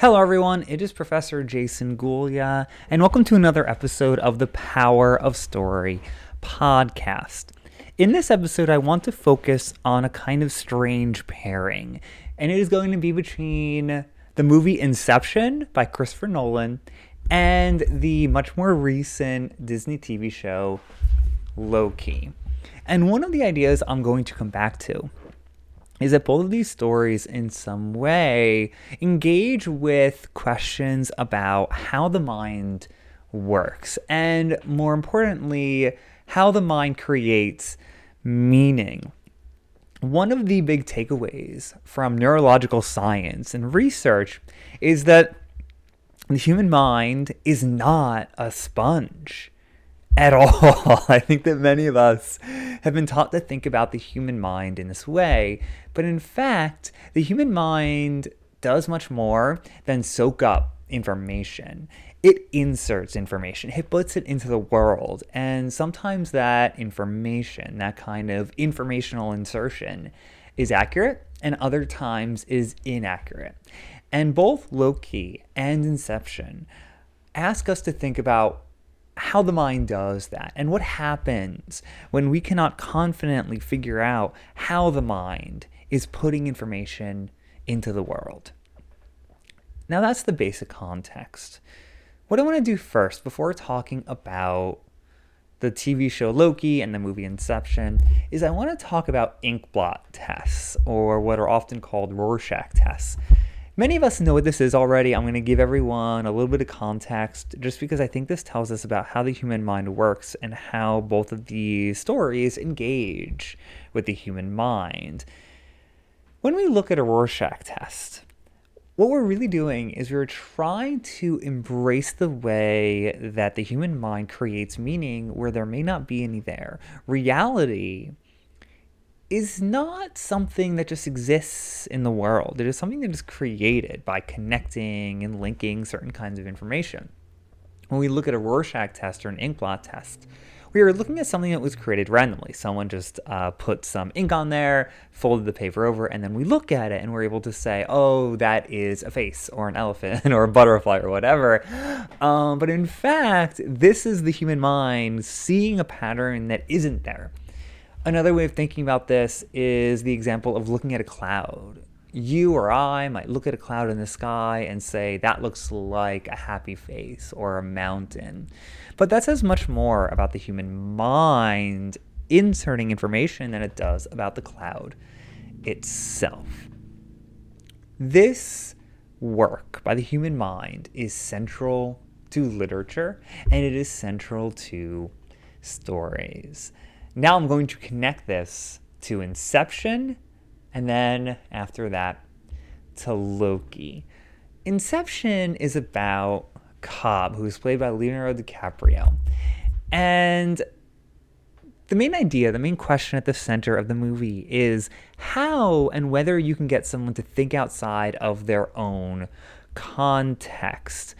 Hello, everyone. It is Professor Jason Gulya, and welcome to another episode of the Power of Story podcast. In this episode, I want to focus on a kind of strange pairing, and it is going to be between the movie Inception by Christopher Nolan and the much more recent Disney TV show Loki. And one of the ideas I'm going to come back to is that both of these stories, in some way, engage with questions about how the mind works, and more importantly, how the mind creates meaning. One of the big takeaways from neurological science and research is that the human mind is not a sponge at all. I think that many of us have been taught to think about the human mind in this way, but in fact, the human mind does much more than soak up information. It inserts information, it puts it into the world, and sometimes that information, that kind of informational insertion, is accurate, and other times is inaccurate. And both Loki and Inception ask us to think about how the mind does that and what happens when we cannot confidently figure out how the mind is putting information into the world. Now, that's the basic context. What I want to do first, before talking about the TV show Loki and the movie Inception, is I want to talk about inkblot tests, or what are often called Rorschach tests. Many of us know what this is already. I'm going to give everyone a little bit of context just because I think this tells us about how the human mind works and how both of these stories engage with the human mind. When we look at a Rorschach test, what we're really doing is we're trying to embrace the way that the human mind creates meaning where there may not be any there. Reality is not something that just exists in the world. It is something that is created by connecting and linking certain kinds of information. When we look at a Rorschach test or an inkblot test, we are looking at something that was created randomly. Someone just uh, put some ink on there, folded the paper over, and then we look at it and we're able to say, oh, that is a face or an elephant or a butterfly or whatever. Um, but in fact, this is the human mind seeing a pattern that isn't there. Another way of thinking about this is the example of looking at a cloud. You or I might look at a cloud in the sky and say, that looks like a happy face or a mountain. But that says much more about the human mind inserting information than it does about the cloud itself. This work by the human mind is central to literature and it is central to stories. Now I'm going to connect this to Inception, and then after that to Loki. Inception is about Cobb, who's played by Leonardo DiCaprio. And the main idea, the main question at the center of the movie is how and whether you can get someone to think outside of their own context.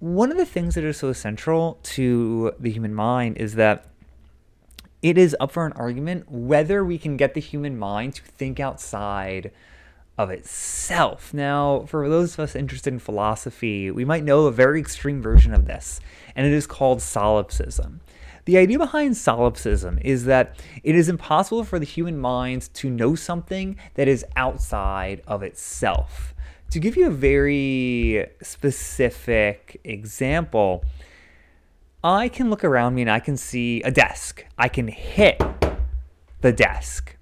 One of the things that is so central to the human mind is that it is up for an argument whether we can get the human mind to think outside of itself. Now, for those of us interested in philosophy, we might know a very extreme version of this, and it is called solipsism. The idea behind solipsism is that it is impossible for the human mind to know something that is outside of itself. To give you a very specific example, I can look around me and I can see a desk. I can hit the desk.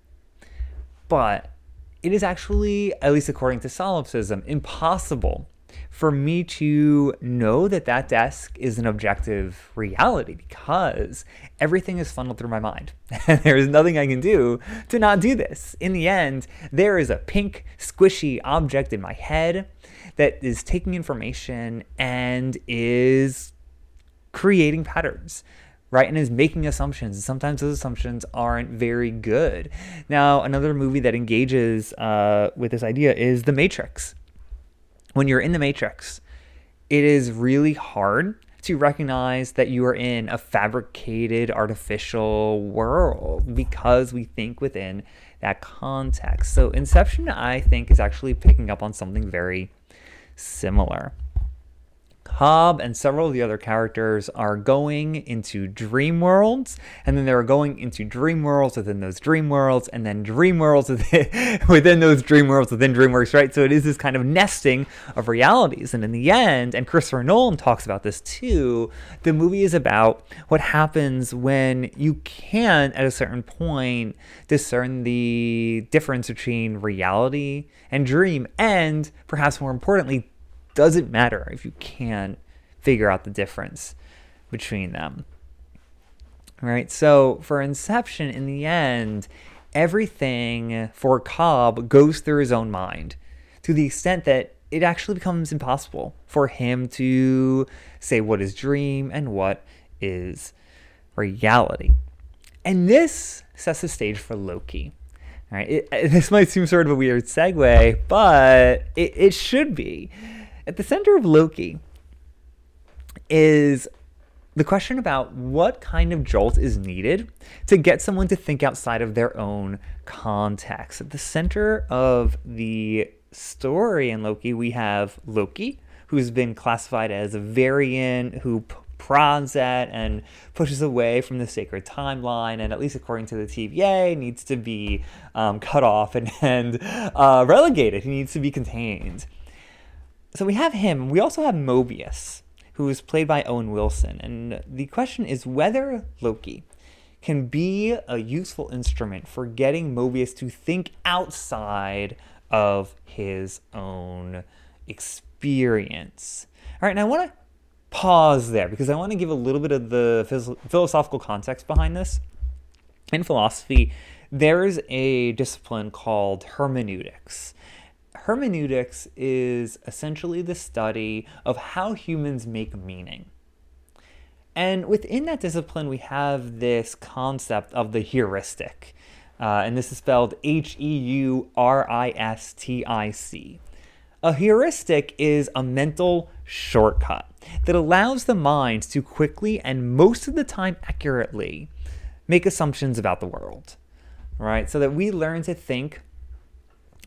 But it is actually, at least according to solipsism, impossible for me to know that that desk is an objective reality because everything is funneled through my mind. And there is nothing I can do to not do this. In the end, there is a pink, squishy object in my head that is taking information and is creating patterns right? And is making assumptions. And sometimes those assumptions aren't very good. Now another movie that engages uh, with this idea is the matrix. When you're in the matrix it is really hard to recognize that you are in a fabricated artificial world because we think within that context. So inception i think is actually picking up on something very similar. Cobb and several of the other characters are going into dream worlds, and then they're going into dream worlds within those dream worlds, and then dream worlds within, within those dream worlds within dream worlds, right? So it is this kind of nesting of realities. And in the end, and Christopher Nolan talks about this too, the movie is about what happens when you can, at a certain point, discern the difference between reality and dream, and perhaps more importantly, doesn't matter if you can't figure out the difference between them. Right? So for Inception, in the end, everything for Cobb goes through his own mind to the extent that it actually becomes impossible for him to say what is dream and what is reality. And this sets the stage for Loki. Right? It, this might seem sort of a weird segue, but it, it should be. At the center of Loki is the question about what kind of jolt is needed to get someone to think outside of their own context. At the center of the story in Loki, we have Loki, who's been classified as a variant who prods at and pushes away from the sacred timeline, and at least according to the TVA, needs to be um, cut off and, and uh, relegated. He needs to be contained so we have him. We also have Mobius, who is played by Owen Wilson. And the question is whether Loki can be a useful instrument for getting Mobius to think outside of his own experience. All right, and I want to pause there because I want to give a little bit of the phys- philosophical context behind this. In philosophy, there is a discipline called hermeneutics hermeneutics is essentially the study of how humans make meaning. And within that discipline, we have this concept of the heuristic. Uh, and this is spelled H E U R I S T I C. A heuristic is a mental shortcut that allows the mind to quickly and most of the time accurately make assumptions about the world, right? So that we learn to think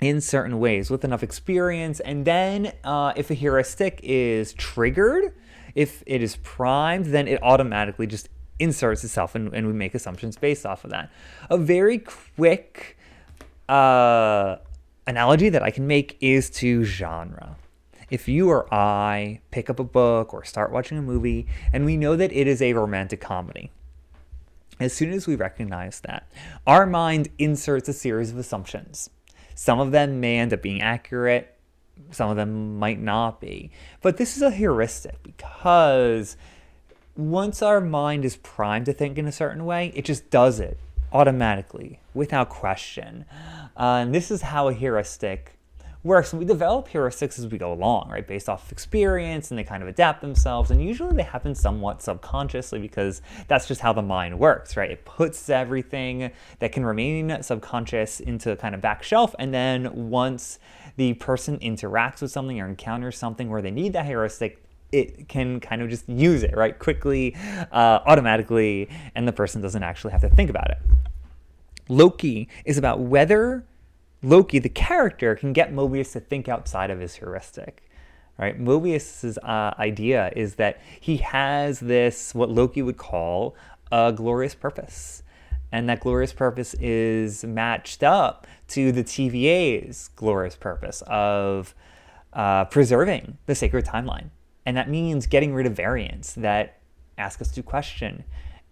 in certain ways with enough experience. And then uh, if a heuristic is triggered, if it is primed, then it automatically just inserts itself and, and we make assumptions based off of that. A very quick uh, analogy that I can make is to genre. If you or I pick up a book or start watching a movie and we know that it is a romantic comedy, as soon as we recognize that, our mind inserts a series of assumptions some of them may end up being accurate, some of them might not be. But this is a heuristic because once our mind is primed to think in a certain way, it just does it automatically without question. Uh, and this is how a heuristic works. We develop heuristics as we go along, right? Based off of experience and they kind of adapt themselves. And usually they happen somewhat subconsciously because that's just how the mind works, right? It puts everything that can remain subconscious into kind of back shelf. And then once the person interacts with something or encounters something where they need that heuristic, it can kind of just use it, right? Quickly, uh, automatically, and the person doesn't actually have to think about it. Loki is about whether Loki, the character, can get Mobius to think outside of his heuristic. Right? Mobius's uh, idea is that he has this, what Loki would call a glorious purpose. And that glorious purpose is matched up to the TVA's glorious purpose of uh, preserving the sacred timeline. And that means getting rid of variants that ask us to question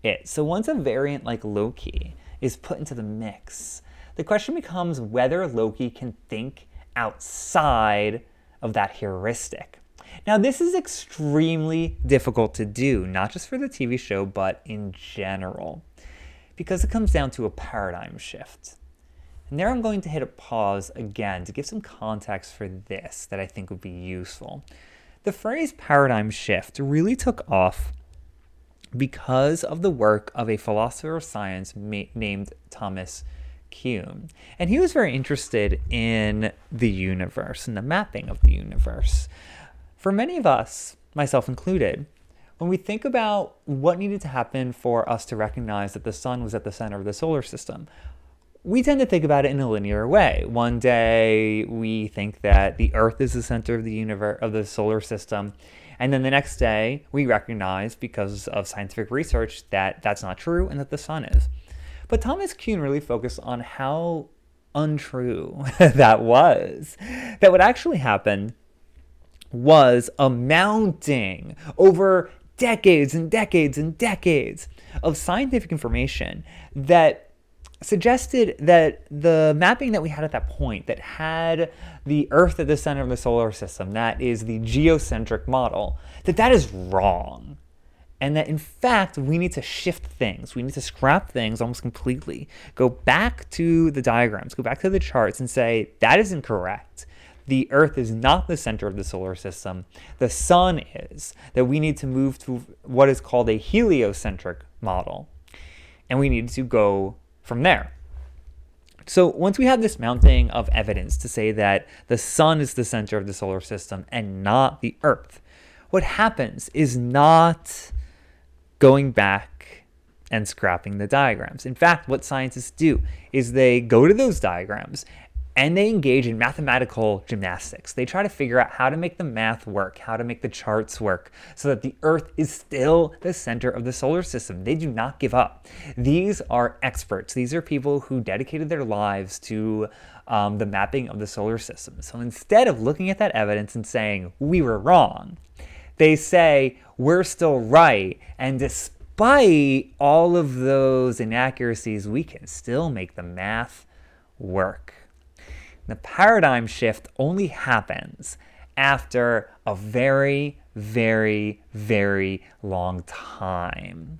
it. So once a variant like Loki is put into the mix, the question becomes whether Loki can think outside of that heuristic. Now, this is extremely difficult to do, not just for the TV show, but in general, because it comes down to a paradigm shift. And there I'm going to hit a pause again to give some context for this that I think would be useful. The phrase paradigm shift really took off because of the work of a philosopher of science ma- named Thomas Kuhn. And he was very interested in the universe and the mapping of the universe. For many of us, myself included, when we think about what needed to happen for us to recognize that the sun was at the center of the solar system, we tend to think about it in a linear way. One day we think that the Earth is the center of the universe of the solar system, and then the next day we recognize because of scientific research that that's not true and that the sun is. But Thomas Kuhn really focused on how untrue that was. That what actually happened was a mounting over decades and decades and decades of scientific information that suggested that the mapping that we had at that point that had the earth at the center of the solar system that is the geocentric model that that is wrong and that in fact we need to shift things. We need to scrap things almost completely. Go back to the diagrams go back to the charts and say that is incorrect. The earth is not the center of the solar system. The sun is. That we need to move to what is called a heliocentric model and we need to go from there. So once we have this mounting of evidence to say that the sun is the center of the solar system and not the earth, what happens is not going back and scrapping the diagrams. In fact, what scientists do is they go to those diagrams and they engage in mathematical gymnastics. They try to figure out how to make the math work, how to make the charts work, so that the Earth is still the center of the solar system. They do not give up. These are experts. These are people who dedicated their lives to um, the mapping of the solar system. So instead of looking at that evidence and saying, we were wrong, they say, we're still right. And despite all of those inaccuracies, we can still make the math work. The paradigm shift only happens after a very, very, very long time.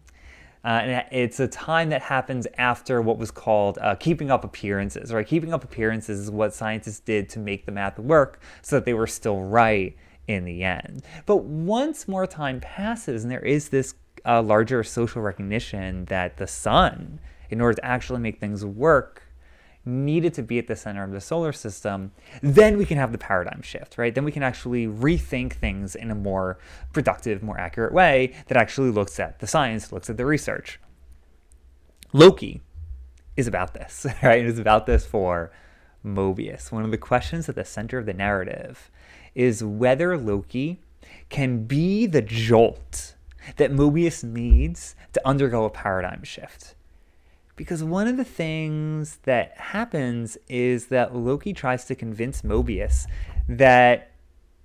Uh, and it's a time that happens after what was called uh, keeping up appearances, right? Keeping up appearances is what scientists did to make the math work so that they were still right in the end. But once more time passes and there is this uh, larger social recognition that the sun, in order to actually make things work, needed to be at the center of the solar system, then we can have the paradigm shift, right? Then we can actually rethink things in a more productive, more accurate way that actually looks at the science, looks at the research. Loki is about this, right? It is about this for Mobius. One of the questions at the center of the narrative is whether Loki can be the jolt that Mobius needs to undergo a paradigm shift. Because one of the things that happens is that Loki tries to convince Mobius that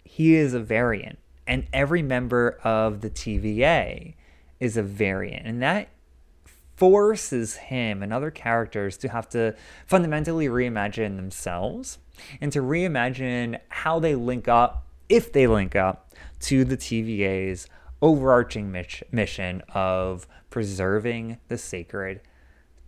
he is a variant, and every member of the TVA is a variant. And that forces him and other characters to have to fundamentally reimagine themselves and to reimagine how they link up, if they link up, to the TVA's overarching mission of preserving the sacred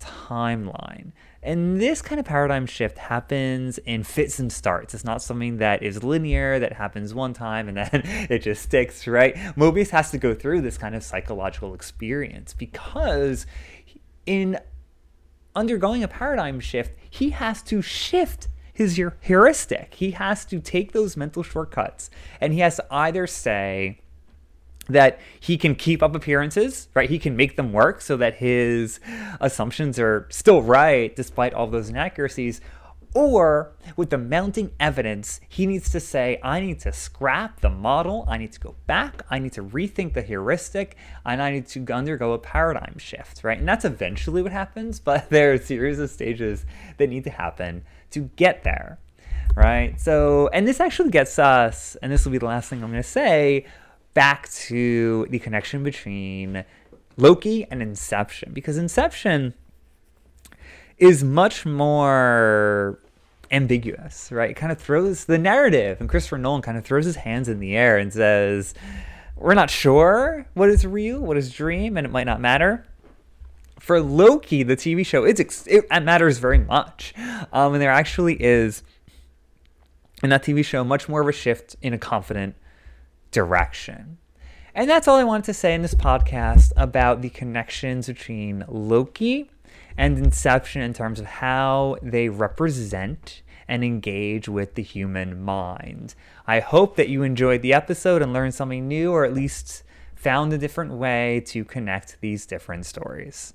timeline. And this kind of paradigm shift happens in fits and starts. It's not something that is linear, that happens one time and then it just sticks, right? Mobius has to go through this kind of psychological experience because in undergoing a paradigm shift, he has to shift his heuristic. He has to take those mental shortcuts and he has to either say, that he can keep up appearances, right? He can make them work so that his assumptions are still right despite all those inaccuracies. Or with the mounting evidence, he needs to say, I need to scrap the model, I need to go back, I need to rethink the heuristic, and I need to undergo a paradigm shift, right? And that's eventually what happens, but there are a series of stages that need to happen to get there, right? So, and this actually gets us, and this will be the last thing I'm going to say, back to the connection between Loki and Inception because Inception is much more ambiguous, right? It kind of throws the narrative, and Christopher Nolan kind of throws his hands in the air and says, We're not sure what is real, what is dream, and it might not matter. For Loki, the TV show, it's it, it matters very much. Um, and there actually is, in that TV show, much more of a shift in a confident direction. And that's all I wanted to say in this podcast about the connections between Loki and Inception in terms of how they represent and engage with the human mind. I hope that you enjoyed the episode and learned something new, or at least found a different way to connect these different stories.